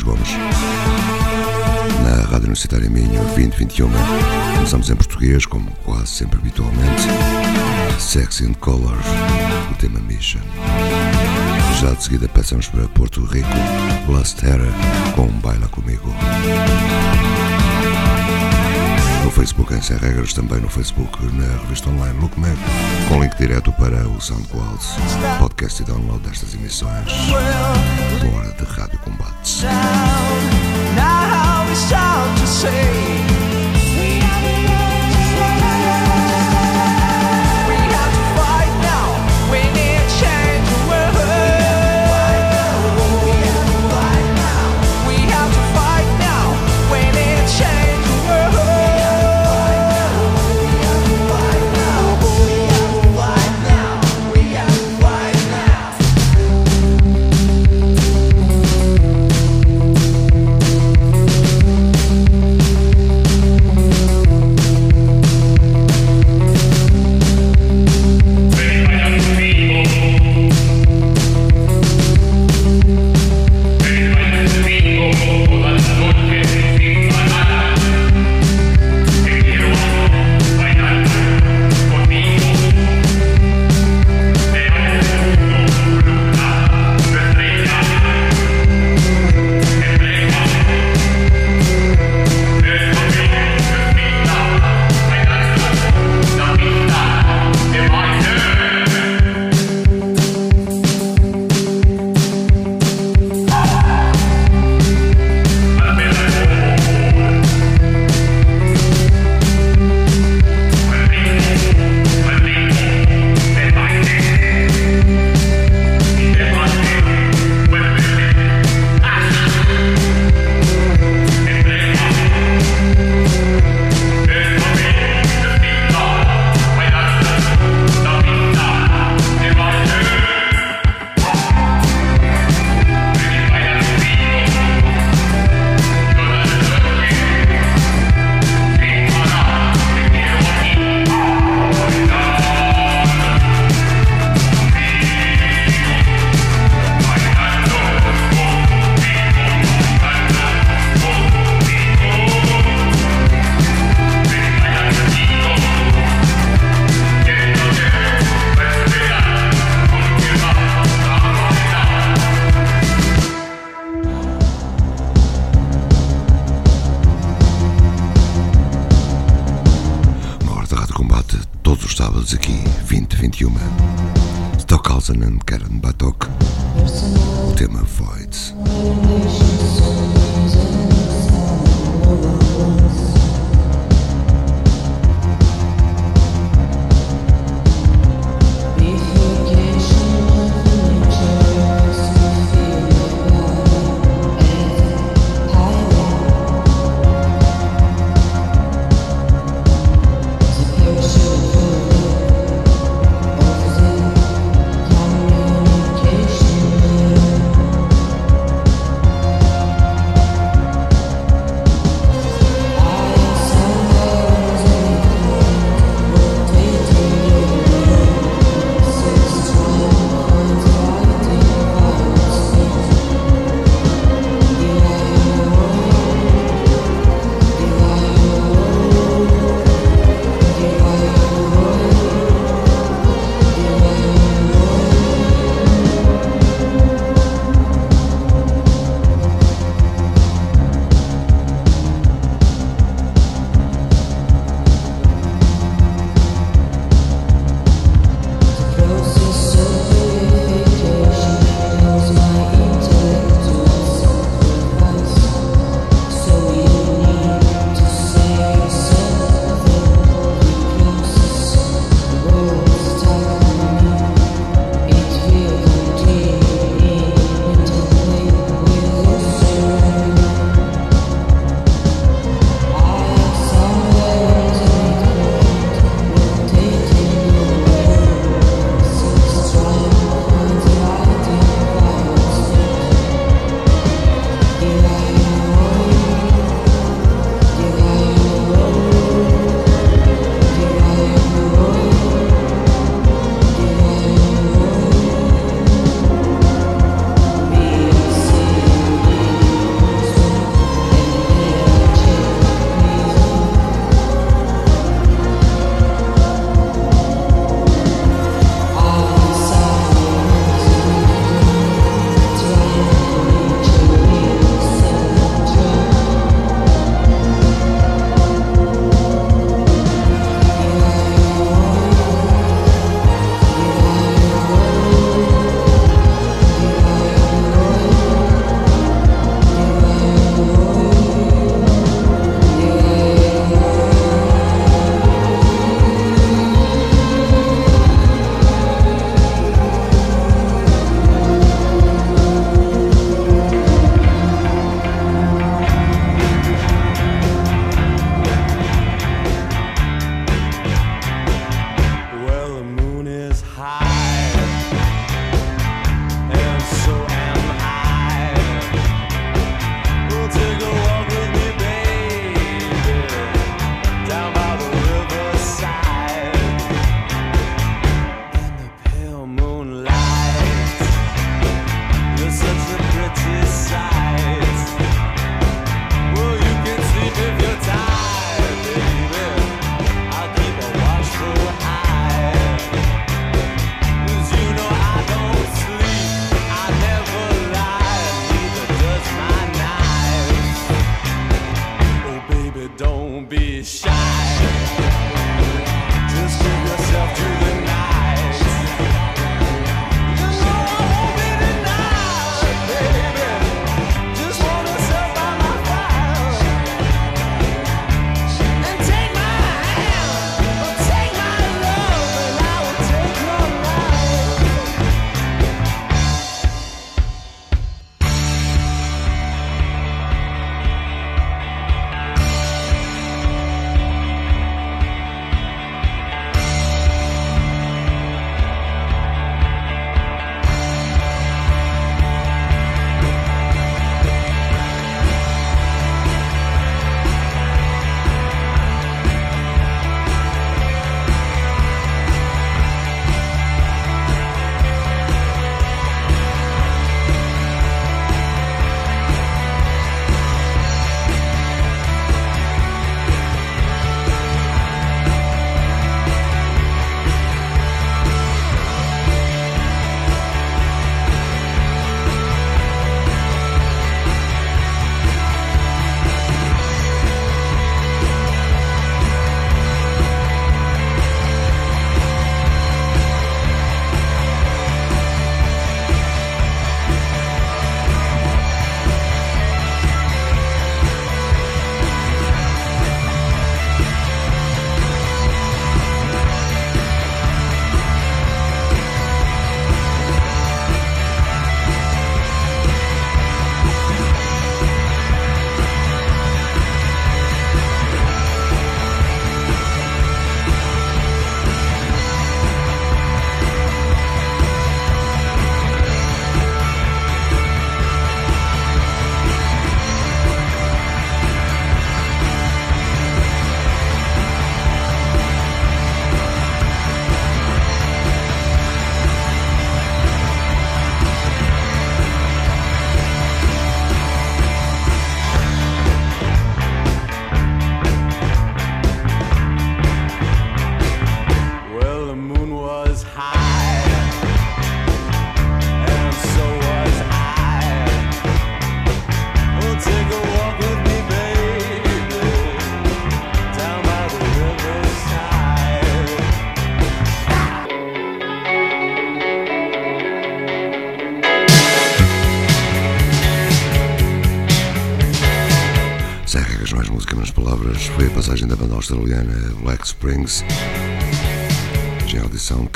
Luís Gomes. Na Rádio Universitária Minho 2021. Começamos em português, como quase sempre habitualmente. Sex and Colors, o tema Mission. Já de seguida passamos para Porto Rico, Last Terra com Baila Comigo. No Facebook em Sem Regras, também no Facebook, na revista online Look Mag, com link direto para o SoundCloud, podcast e download destas emissões. Hora de Rádio Combates.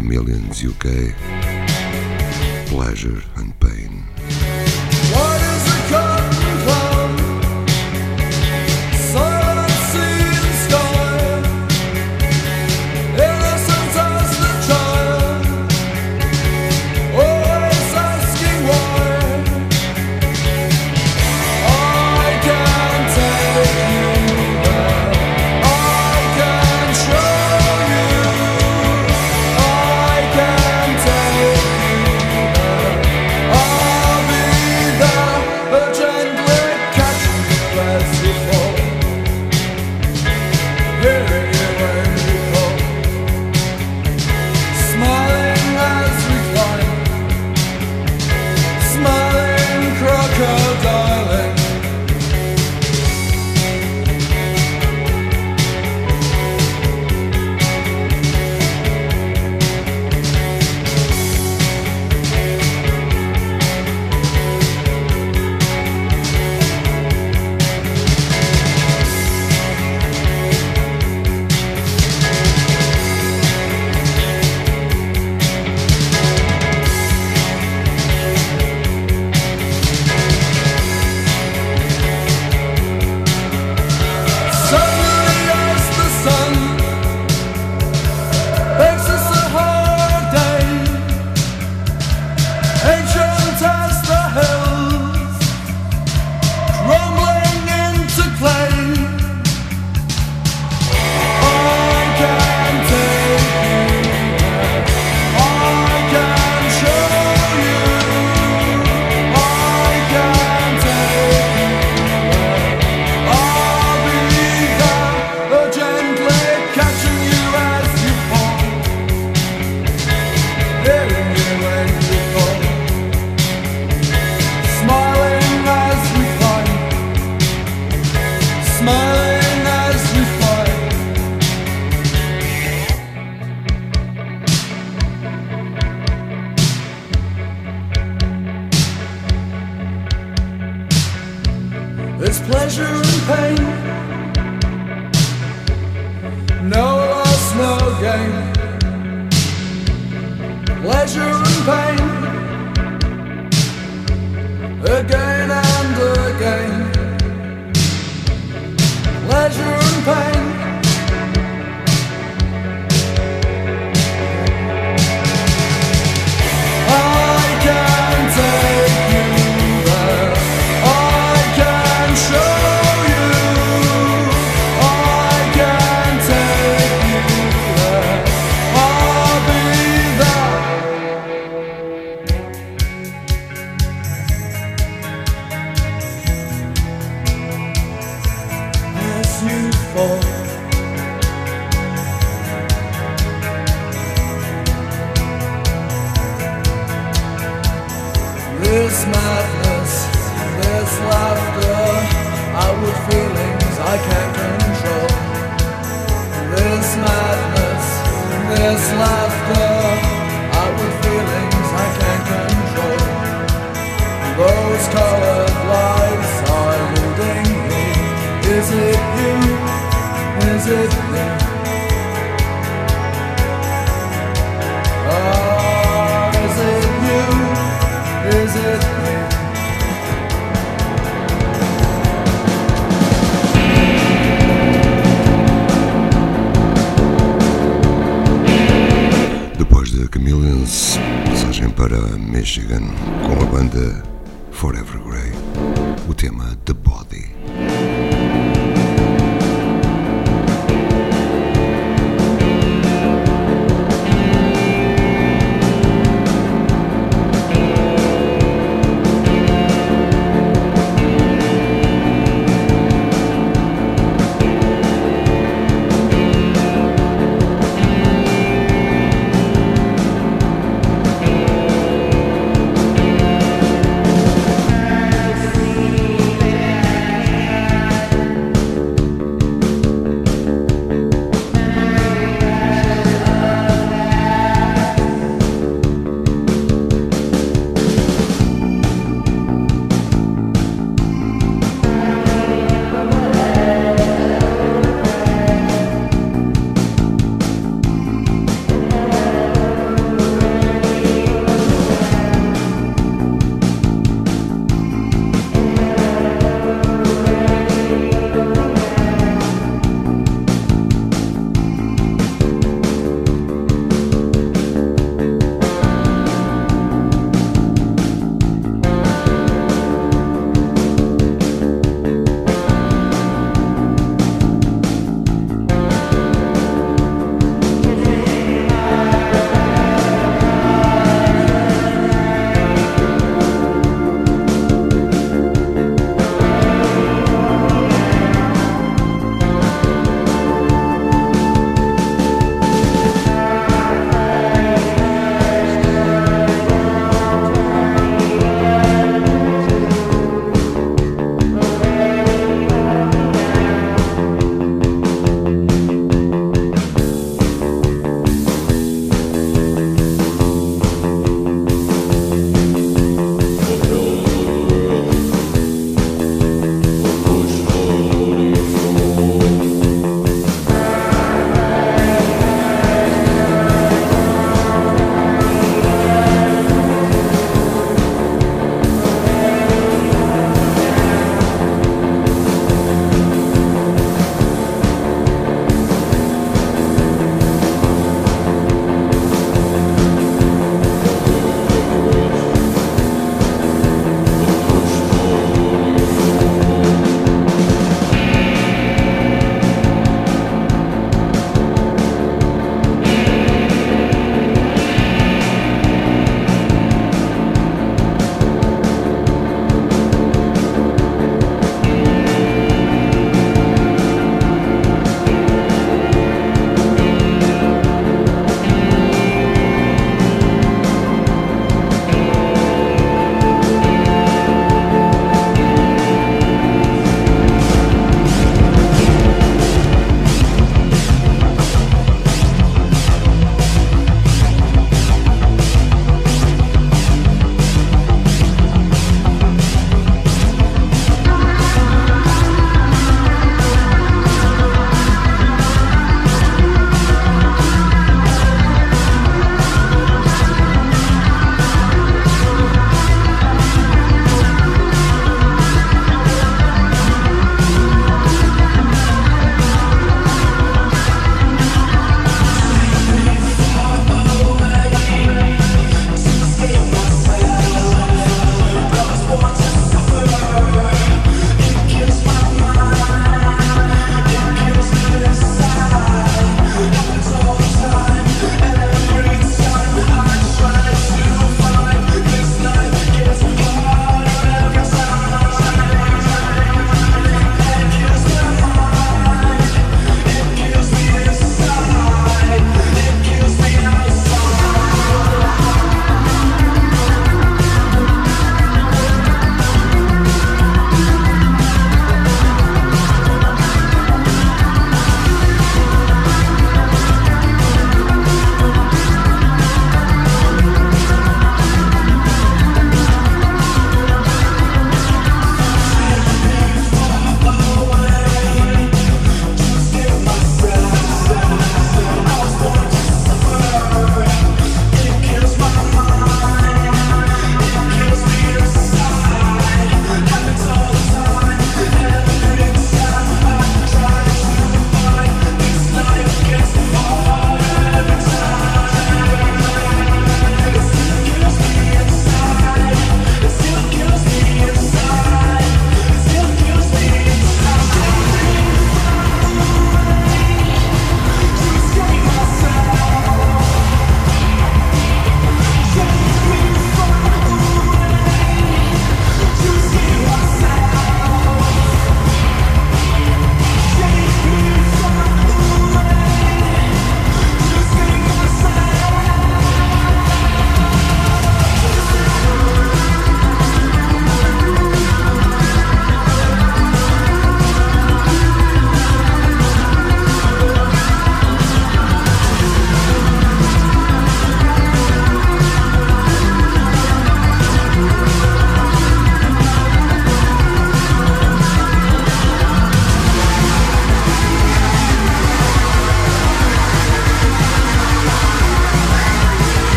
Chameleons UK, Pleasure and Pain.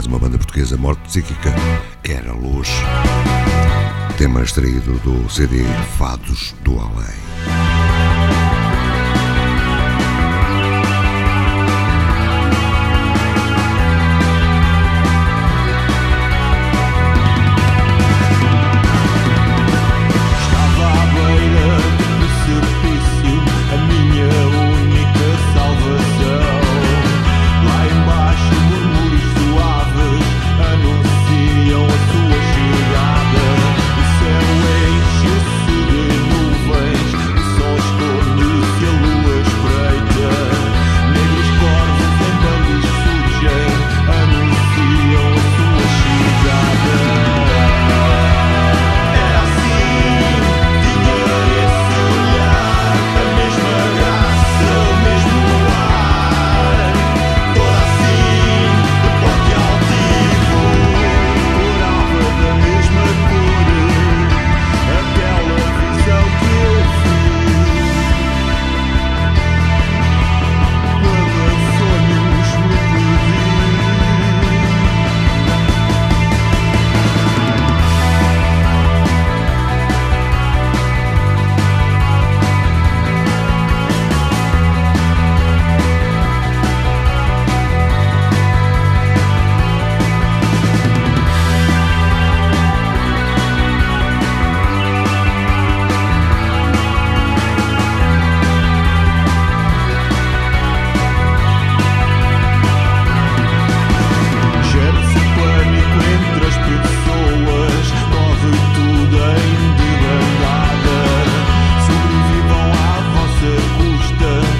Mais uma banda portuguesa morte psíquica, Era Luz. Tema extraído do CD Fados do Além. The.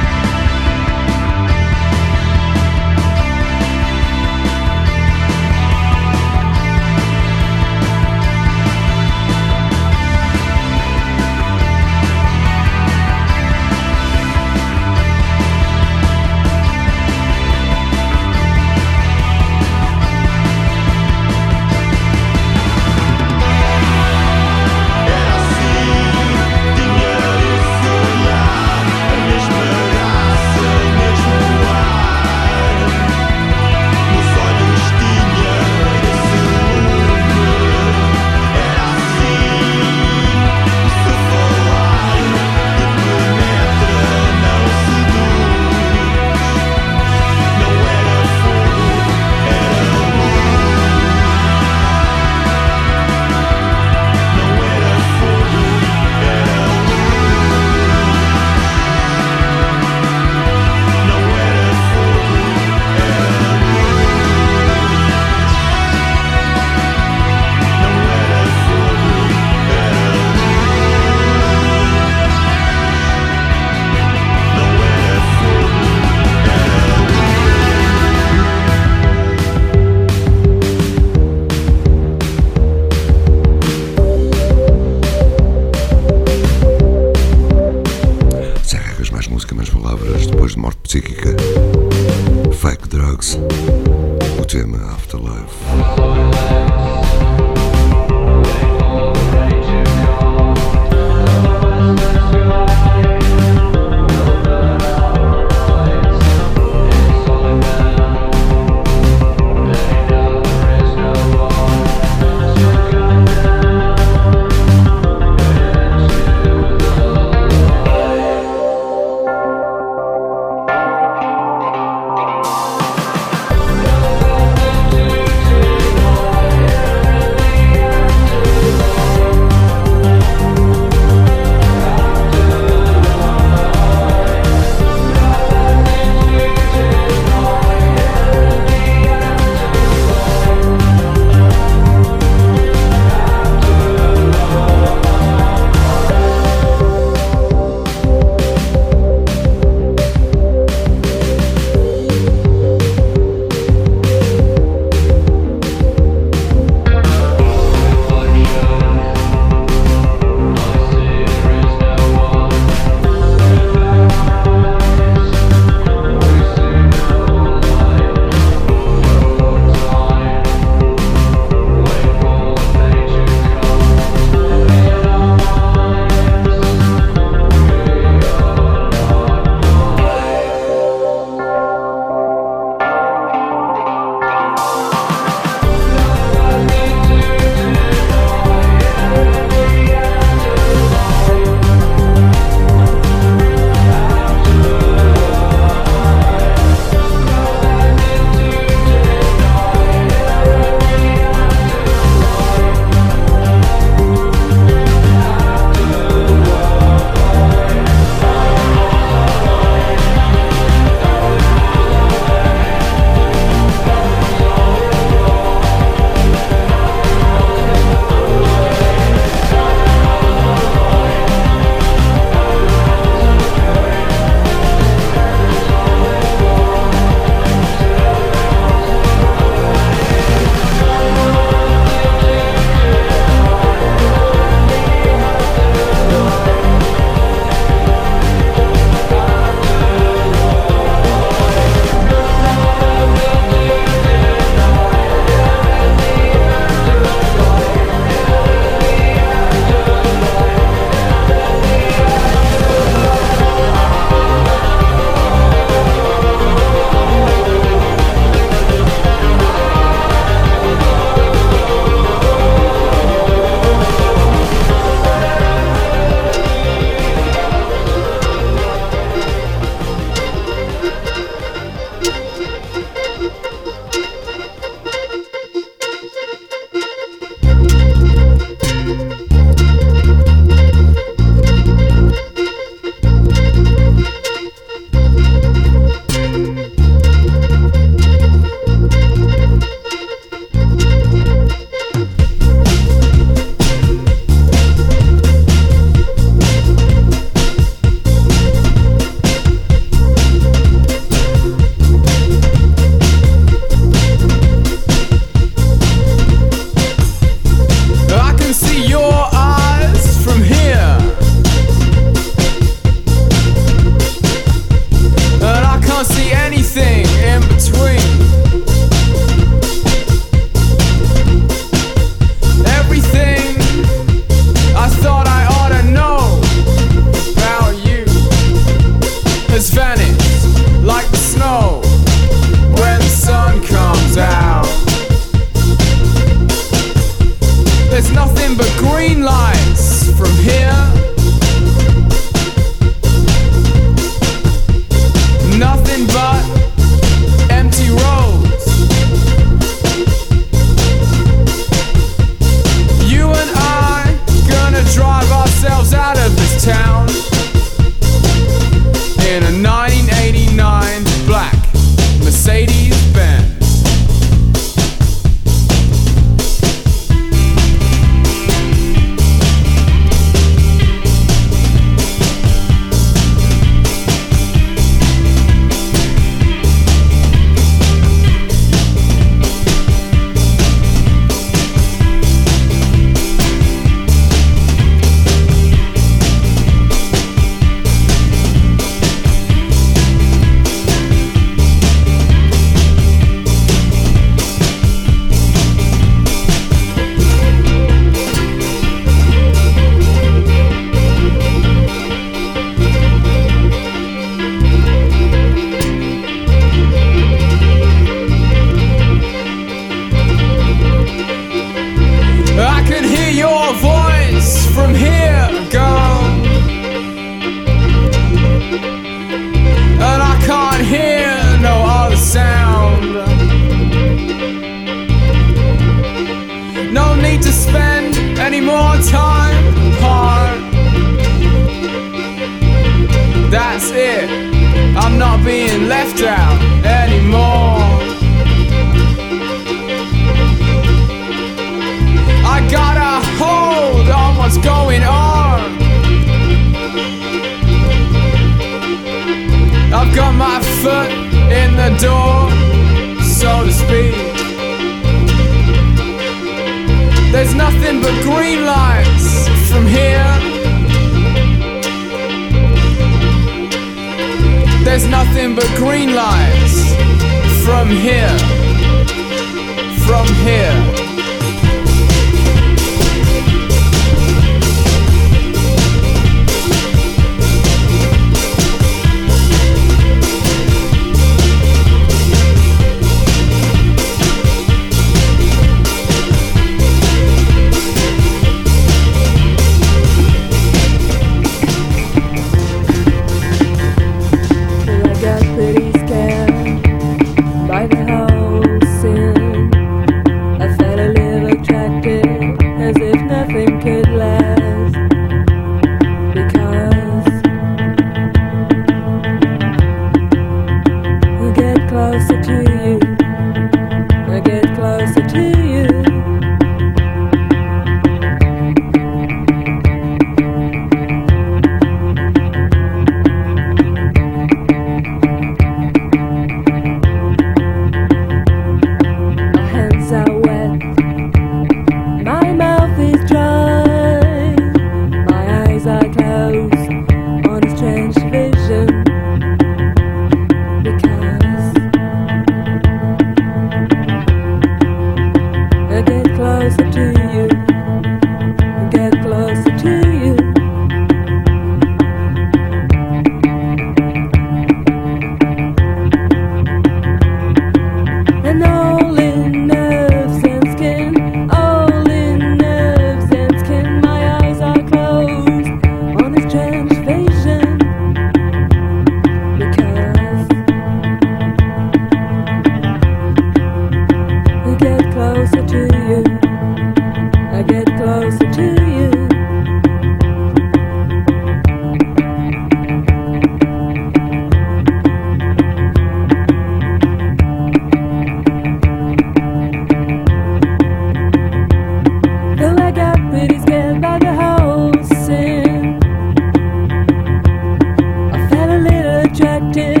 rejected.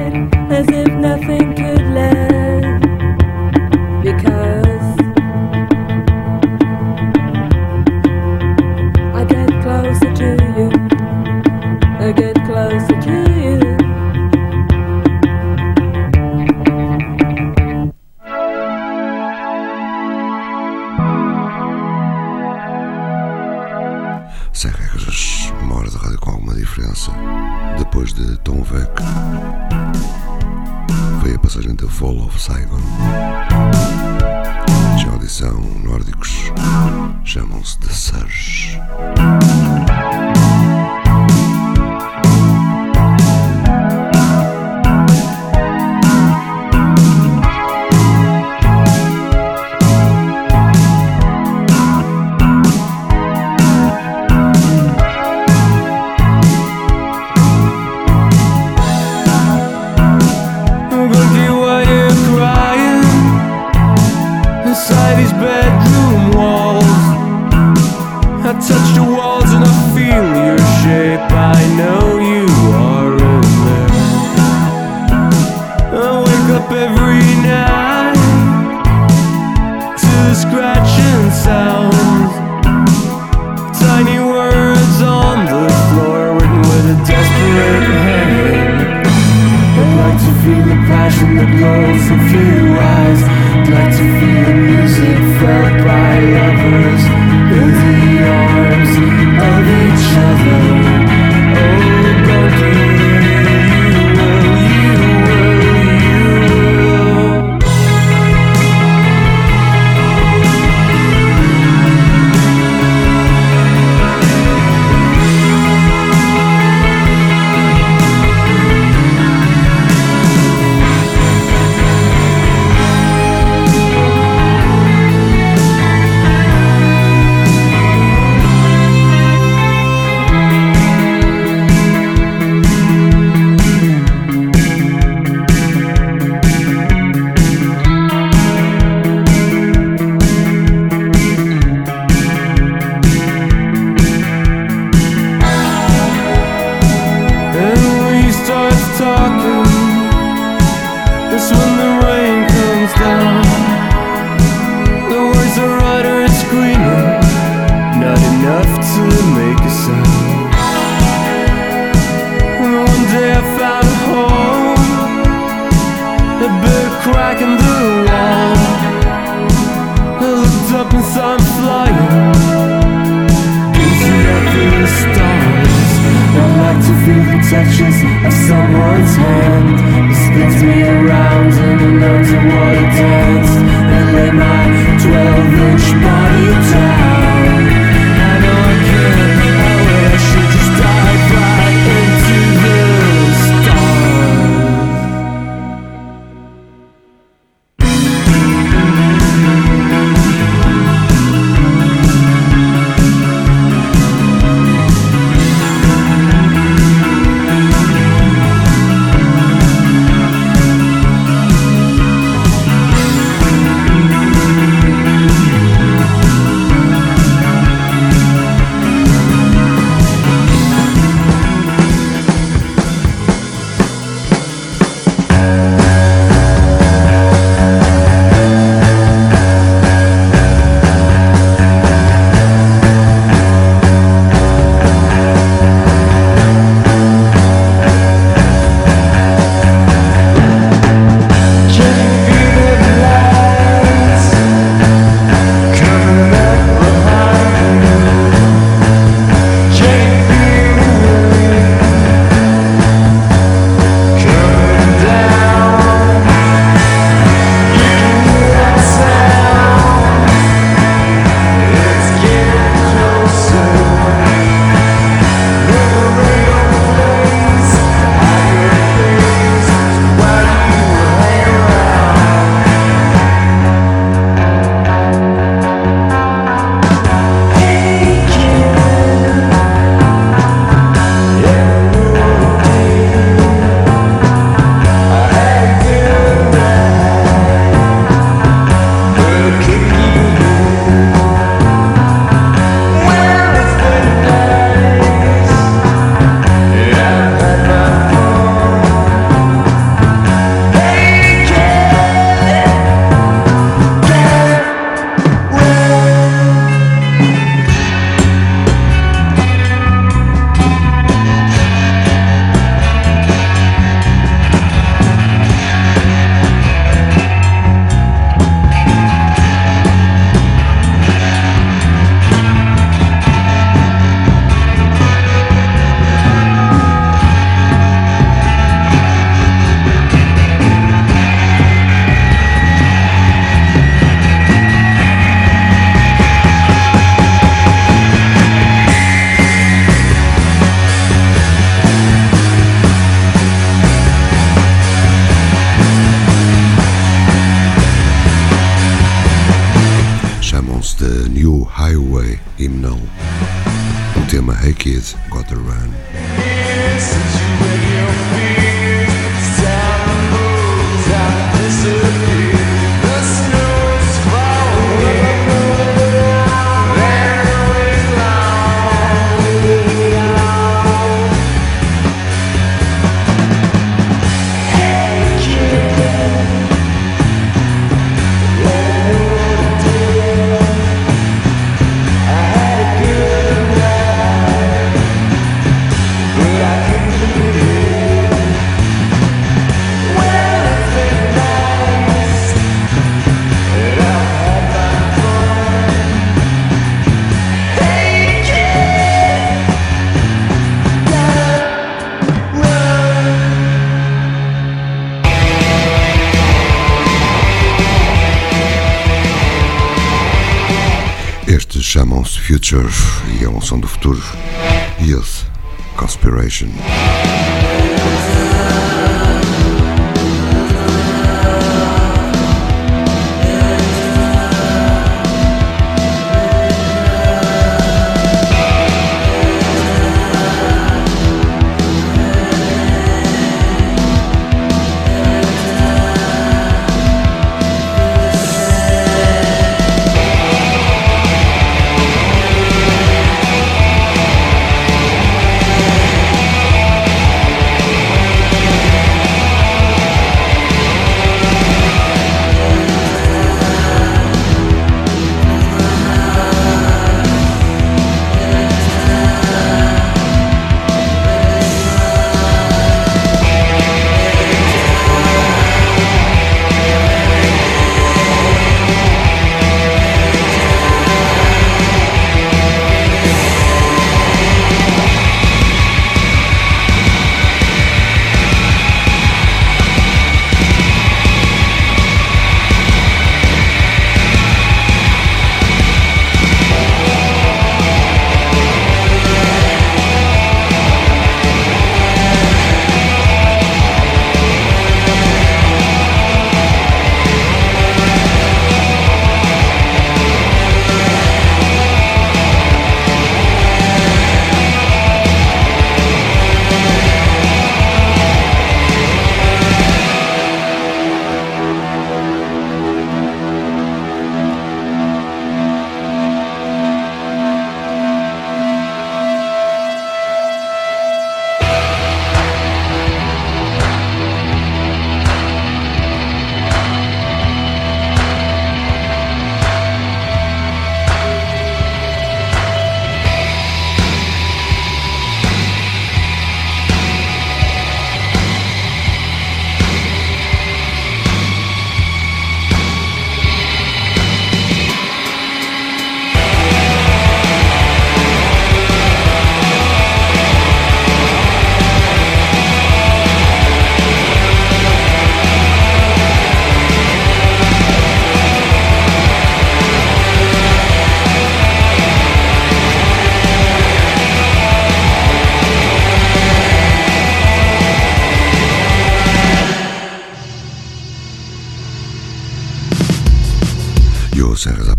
Future e é um som do futuro. Youth Conspiration.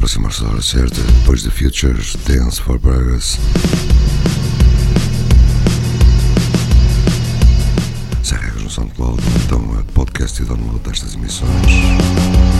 Aproximar-se da hora certa, depois de Futures Dance for Burgers. Sem regras no SoundCloud, então a podcast e download destas emissões.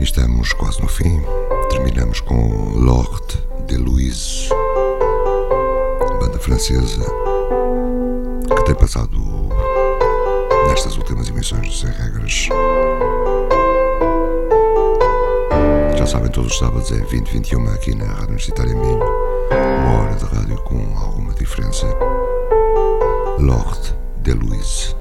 Estamos quase no fim. Terminamos com Lorde de Louise, banda francesa que tem passado nestas últimas emissões do Sem Regras. Já sabem, todos os sábados é 2021 aqui na Rádio Universitária Minho. Uma hora de rádio com alguma diferença. Lorde de Louise.